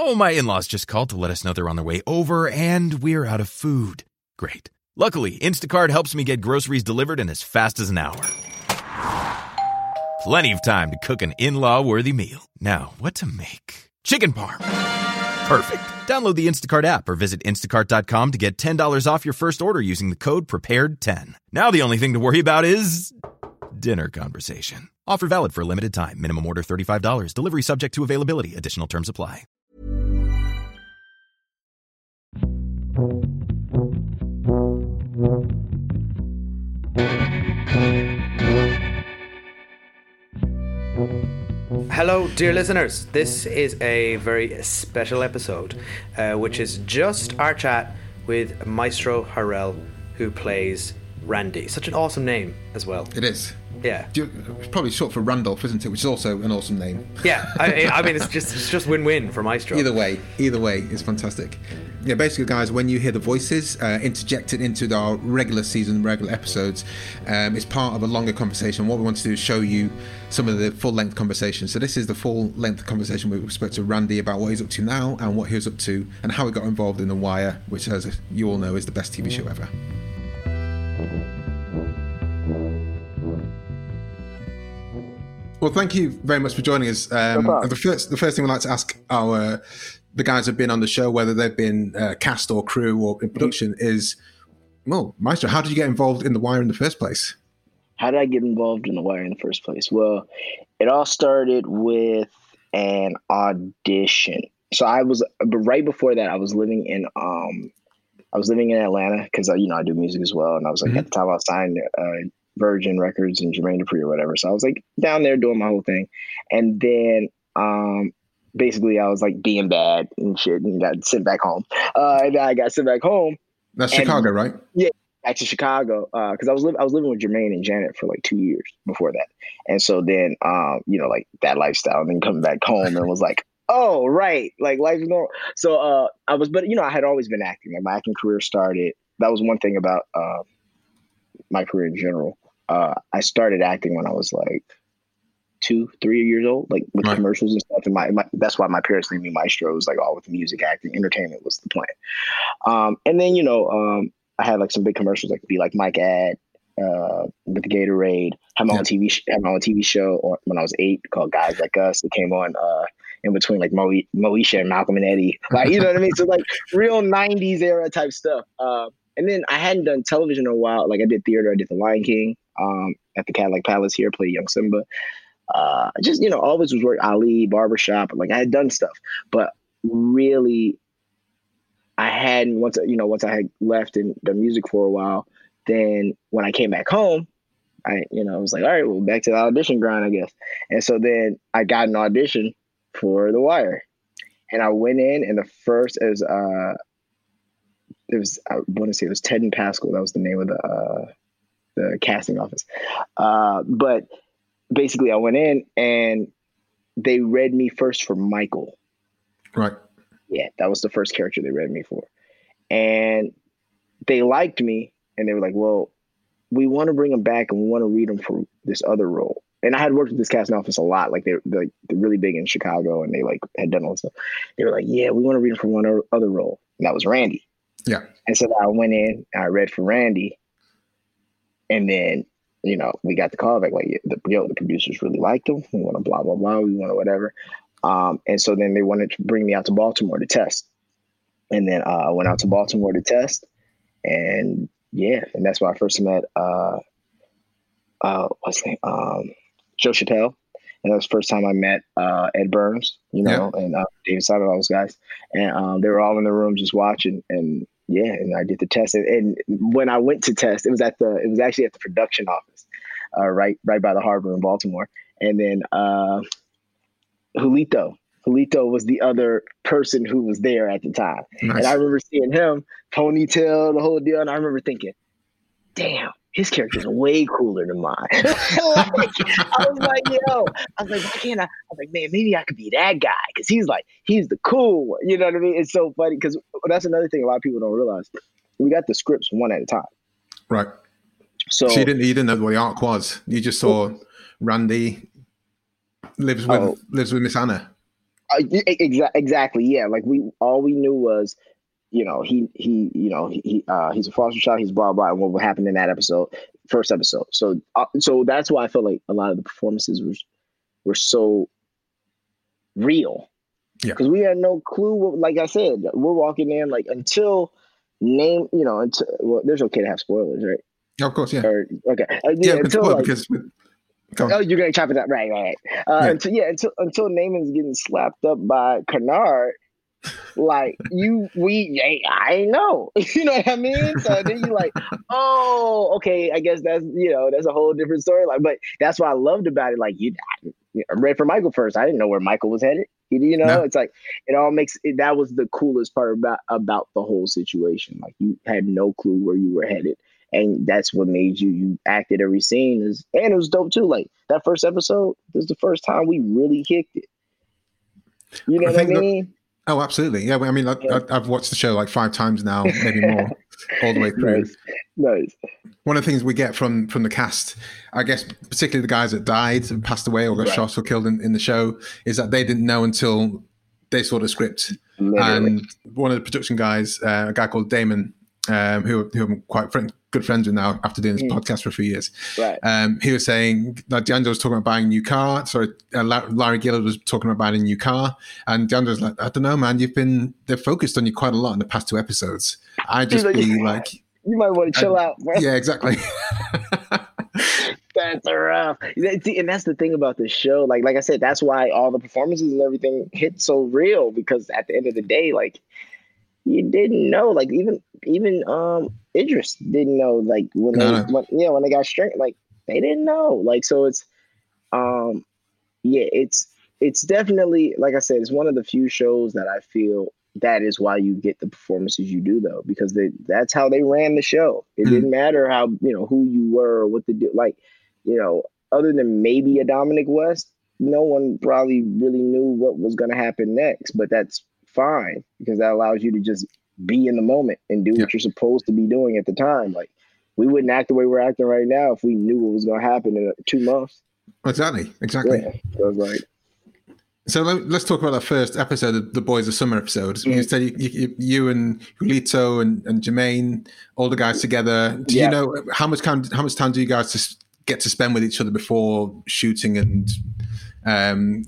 So my in-laws just called to let us know they're on their way over and we're out of food. Great. Luckily, Instacart helps me get groceries delivered in as fast as an hour. Plenty of time to cook an in-law worthy meal. Now, what to make? Chicken parm. Perfect. Download the Instacart app or visit instacart.com to get $10 off your first order using the code PREPARED10. Now the only thing to worry about is dinner conversation. Offer valid for a limited time. Minimum order $35. Delivery subject to availability. Additional terms apply. Hello, dear listeners. This is a very special episode, uh, which is just our chat with Maestro Harrell, who plays Randy. Such an awesome name as well. It is. Yeah, It's probably short for Randolph, isn't it? Which is also an awesome name. yeah. I, I mean, it's just it's just win-win for Maestro. Either way, either way, it's fantastic. Yeah, basically, guys, when you hear the voices uh, interjected into our regular season, regular episodes, um, it's part of a longer conversation. What we want to do is show you some of the full length conversation. So this is the full length conversation we spoke to Randy about what he's up to now and what he was up to and how he got involved in The Wire, which, as you all know, is the best TV show ever. Well, thank you very much for joining us. Um, the first, the first thing we'd like to ask our the guys who've been on the show, whether they've been uh, cast or crew or in production, is well, Maestro, how did you get involved in The Wire in the first place? How did I get involved in the wire in the first place? Well, it all started with an audition. So I was, but right before that, I was living in, um, I was living in Atlanta because you know I do music as well, and I was like at the time I was signed uh, Virgin Records and Jermaine Dupri or whatever. So I was like down there doing my whole thing, and then um, basically I was like being bad and shit, and got sent back home. Uh, and then I got sent back home That's And- Chicago, right? Yeah, back to Chicago because I was living I was living with Jermaine and Janet for like two years before that, and so then um you know like that lifestyle, and then coming back home and was like. Oh right, like life is normal. So uh, I was, but you know, I had always been acting. Like my acting career started. That was one thing about uh, my career in general. Uh, I started acting when I was like two, three years old, like with Right. commercials and stuff. And my, my that's why my parents named me Maestro. It was like all with music, acting, entertainment was the plan. Um, and then you know, um, I had like some big commercials, like be like Mike Ad uh, with Gatorade. Had my Yeah. own TV, sh- had my own TV show on, when I was eight called Guys Like Us. It came on uh, in between like Mo- Moesha and Malcolm and Eddie, like you know what I mean. So like real '90s era type stuff. Uh, and then I hadn't done television in a while. Like I did theater. I did The Lion King um, at the Cadillac Palace here. Played young Simba. Uh, just you know always was work Ali barbershop. Like I had done stuff, but really I hadn't once you know once I had left and done music for a while. Then when I came back home, I you know I was like, all right, well back to the audition grind, I guess. And so then I got an audition for The Wire, and I went in, and the first is uh, it was I want to say it was Ted and Pascal. That was the name of the uh, the casting office. Uh, but basically, I went in and they read me first for Michael. Right. Yeah, that was the first character they read me for. And they liked me and they were like, well, we want to bring him back and we want to read him for this other role. And I had worked with this casting office a lot. Like they're, they're, they're really big in Chicago and they like had done all this stuff. They were like, yeah, we want to read him for one other role. And that was Randy. Yeah. And so I went in, I read for Randy. And then, you know, we got the call back like, the, yo, the producers really liked him. We want to blah, blah, blah. We want to whatever. Um, and so then they wanted to bring me out to Baltimore to test. And then uh, I went out to Baltimore to test. And yeah, and that's where I first met uh, uh, what's his name? Um, Joe Chappelle. And that was the first time I met uh, Ed Burns, you know, yeah. and uh, David Simon, all those guys. And um, they were all in the room just watching. And yeah, and I did the test. And, and, when I went to test, it was at the, it was actually at the production office, uh, right, right by the harbor in Baltimore. And then uh, Julito, Julito was the other person who was there at the time. Nice. And I remember seeing him, ponytail, the whole deal. And I remember thinking, damn, his character is way cooler than mine. like, I was like, yo, I was like, why can't I? I was like, man, maybe I could be that guy because he's like, he's the cool one. You know what I mean? It's so funny because that's another thing a lot of people don't realize. We got the scripts one at a time. Right. So, so you didn't you didn't know what the arc was. You just saw Randy lives with oh, lives with Miss Anna. Uh, exa- exactly. Yeah. Like we all we knew was you know, he he, you know, he uh, he's a foster child. He's blah blah. And what happened in that episode, first episode. So uh, so that's why I felt like a lot of the performances were were so real. Yeah. Because we had no clue. What, like I said, we're walking in like until name. You know, until well, there's okay to have spoilers, right? of course, yeah. Or, okay. Uh, yeah, yeah until, like, because. With, Oh, you're gonna chop it up, right? Right. Uh, yeah. Until yeah, until until Namond's getting slapped up by Kennard, like you we I ain't know. You know what I mean? So then you like, oh, okay, I guess that's you know, that's a whole different story. Like, but that's what I loved about it. Like you I read for Michael first. I didn't know where Michael was headed. You know, no. it's like it all makes it, that was the coolest part about about the whole situation. Like you had no clue where you were headed. And that's what made you you acted every scene is and it was dope too. Like that first episode, this is the first time we really kicked it. You know I what I mean? Oh, absolutely. Yeah, I mean, I, have watched the show like five times now, maybe more, all the way through. Nice. nice. One of the things we get from from the cast, I guess, particularly the guys that died and passed away or got right. shot or killed in, in the show, is that they didn't know until they saw the script. Literally. And one of the production guys, uh, a guy called Damon, um, who, who I'm quite friend, good friends with now after doing this mm. podcast for a few years. Right. Um, he was saying that D'Angelo was talking about buying a new car. Sorry, uh, Larry Gilliard was talking about buying a new car, and D'Angelo was like, "I don't know, man. You've been they're focused on you quite a lot in the past two episodes. I just like, be like, you might want to chill out, bro. Yeah, exactly. that's rough. And that's the thing about this show. Like, like I said, that's why all the performances and everything hit so real because at the end of the day, like you didn't know. Like even even um Idris didn't know. Like when they when, yeah when they got straight, like they didn't know. Like so it's um yeah it's it's definitely like I said it's one of the few shows that I feel that is why you get the performances you do though because they that's how they ran the show. It mm didn't matter how you know who you were or what to do. Like you know other than maybe a Dominic West, no one probably really knew what was going to happen next. But that's fine because that allows you to just be in the moment and do what you're supposed to be doing at the time. Like we wouldn't act the way we're acting right now if we knew what was going to happen in two months. Exactly. Exactly. Yeah. So like. So let's talk about that first episode, of the Boys of Summer episode. Mm-hmm. You said you, you, you, and Julito and, and Jermaine, all the guys together. Do yeah. you know how much time? How much time do you guys just get to spend with each other before shooting and um,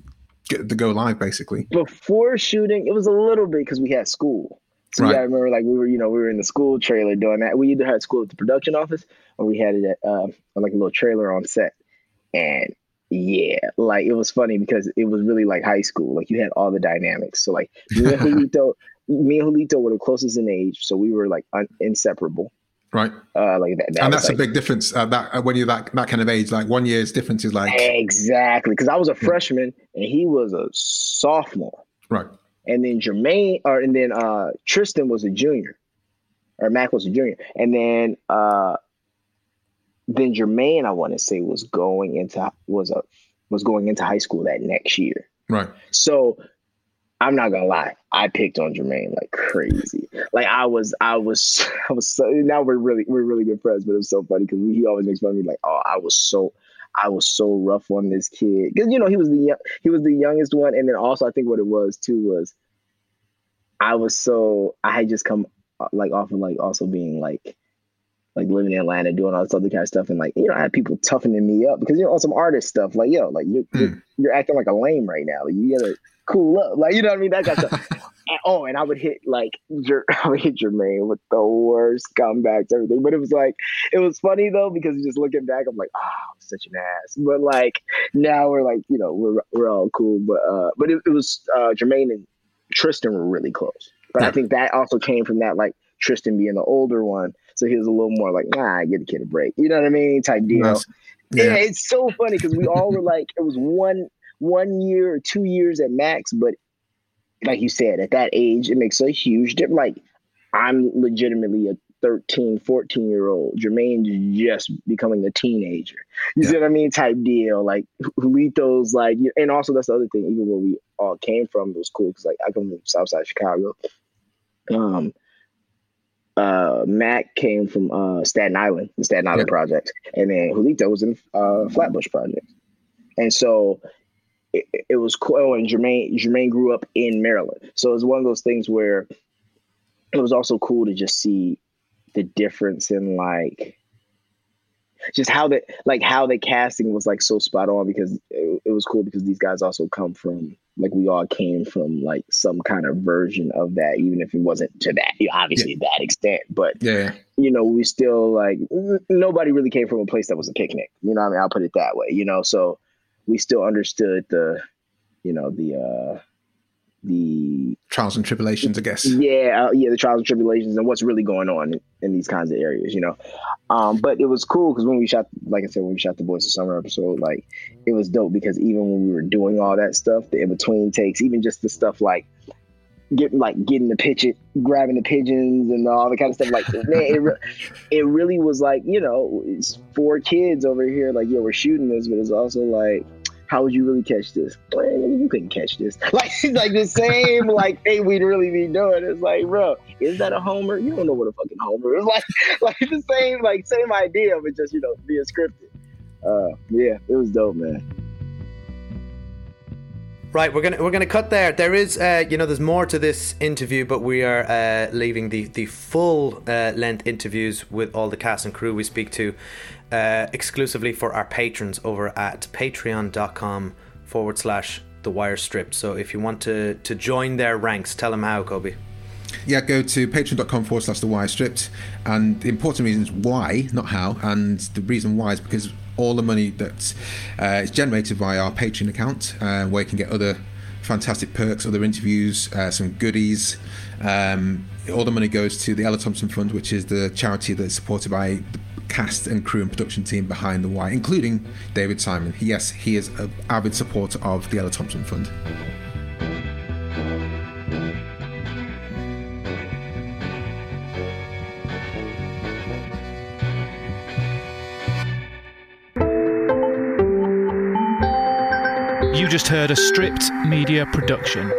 get the go live basically? Before shooting, it was a little bit because we had school. So right. yeah, I remember like we were, you know, we were in the school trailer doing that. We either had school at the production office or we had it at uh, like a little trailer on set. And yeah, like it was funny because it was really like high school. Like you had all the dynamics. So like me and Julito, me and Julito were the closest in age, so we were like un- inseparable. Right. Uh, like that, that and that's like, a big difference. Uh, that uh, when you're that that kind of age, like one year's difference is like exactly because I was a freshman and he was a sophomore. Right. And then Jermaine, or and then uh, Tristan was a junior, or Mac was a junior, and then uh, then Jermaine, I want to say, was going into was a was going into high school that next year. Right. So I'm not gonna lie, I picked on Jermaine like crazy. Like I was, I was, I was so. Now we're really, we're really good friends, but it was so funny because he always makes fun of me. Like, oh, I was so, I was so rough on this kid because you know he was the he was the youngest one, and then also I think what it was too was I was so I had just come uh, like off of like also being like like living in Atlanta, doing all this other kind of stuff, and like you know, I had people toughening me up because you know, on some artist stuff, like yo, like you're, mm. you're, you're acting like a lame right now. Like, you gotta cool up, like you know what I mean. That kind of stuff. and, oh, and I would hit like I would hit Jermaine with the worst comebacks, everything. But it was like it was funny though because just looking back, I'm like, oh, I'm such an ass. But like now we're like, you know, we're we're all cool. But uh, but it, it was uh, Jermaine and Tristan were really close. But I think that also came from that like Tristan being the older one so he was a little more like, nah, I give the kid a break. You know what I mean? Type deal. Nice. Yeah. yeah, it's so funny because we all were like, it was one one year or two years at max, but like you said, at that age, it makes a huge difference. Like I'm legitimately a 13, 14 year old. Jermaine's just becoming a teenager. You yeah. see what I mean? Type deal. Like Julito's like, and also that's the other thing, even where we all came from, it was cool because like I come from Southside Chicago. Um, uh, Mac came from uh, Staten Island, the Staten Island yeah. project, and then Julito was in uh, Flatbush project, and so it, it was cool. Oh, and Jermaine Jermaine grew up in Maryland, so it was one of those things where it was also cool to just see the difference in like just how the like how the casting was like so spot on because it, it, was cool because these guys also come from like we all came from like some kind of version of that even if it wasn't to that obviously yeah. that extent. But yeah you know we still like nobody really came from a place that was a picnic. You know I mean? I'll put it that way you know? So we still understood the you know the uh the trials and tribulations, I guess. Yeah, uh, yeah, the trials and tribulations and what's really going on in, in these kinds of areas, you know. Um, but it was cool because when we shot, like I said, when we shot the Boys of Summer episode, like it was dope because even when we were doing all that stuff, the in between takes, even just the stuff like getting like getting the pigeon, grabbing the pigeons and all the kind of stuff, like man, it, re- it really was like you know, it's four kids over here, like yeah, we're shooting this, but it's also like how would you really catch this? You couldn't catch this. Like, it's like the same like thing we'd really be doing. It's like, bro, is that a homer? You don't know what a fucking homer is. Like, like the same, like same idea, but just you know being scripted. Uh, yeah, it was dope, man. Right, we're gonna we're gonna cut there. There is, uh, you know, there's more to this interview, but we are uh, leaving the the full uh, length interviews with all the cast and crew we speak to uh, exclusively for our patrons over at patreon.com forward slash the wire strip. So if you want to to join their ranks, tell them how, Kobi. Yeah, go to patreon.com forward slash the wire stripped. And the important reason is why, not how. And the reason why is because all the money that uh, is generated by our Patreon account, uh, where you can get other fantastic perks, other interviews, uh, some goodies. Um, all the money goes to the Ella Thompson Fund, which is the charity that's supported by cast and crew and production team behind The Wire, including David Simon. Yes, he is an avid supporter of the Ella Thompson Fund. You just heard a stripped media production.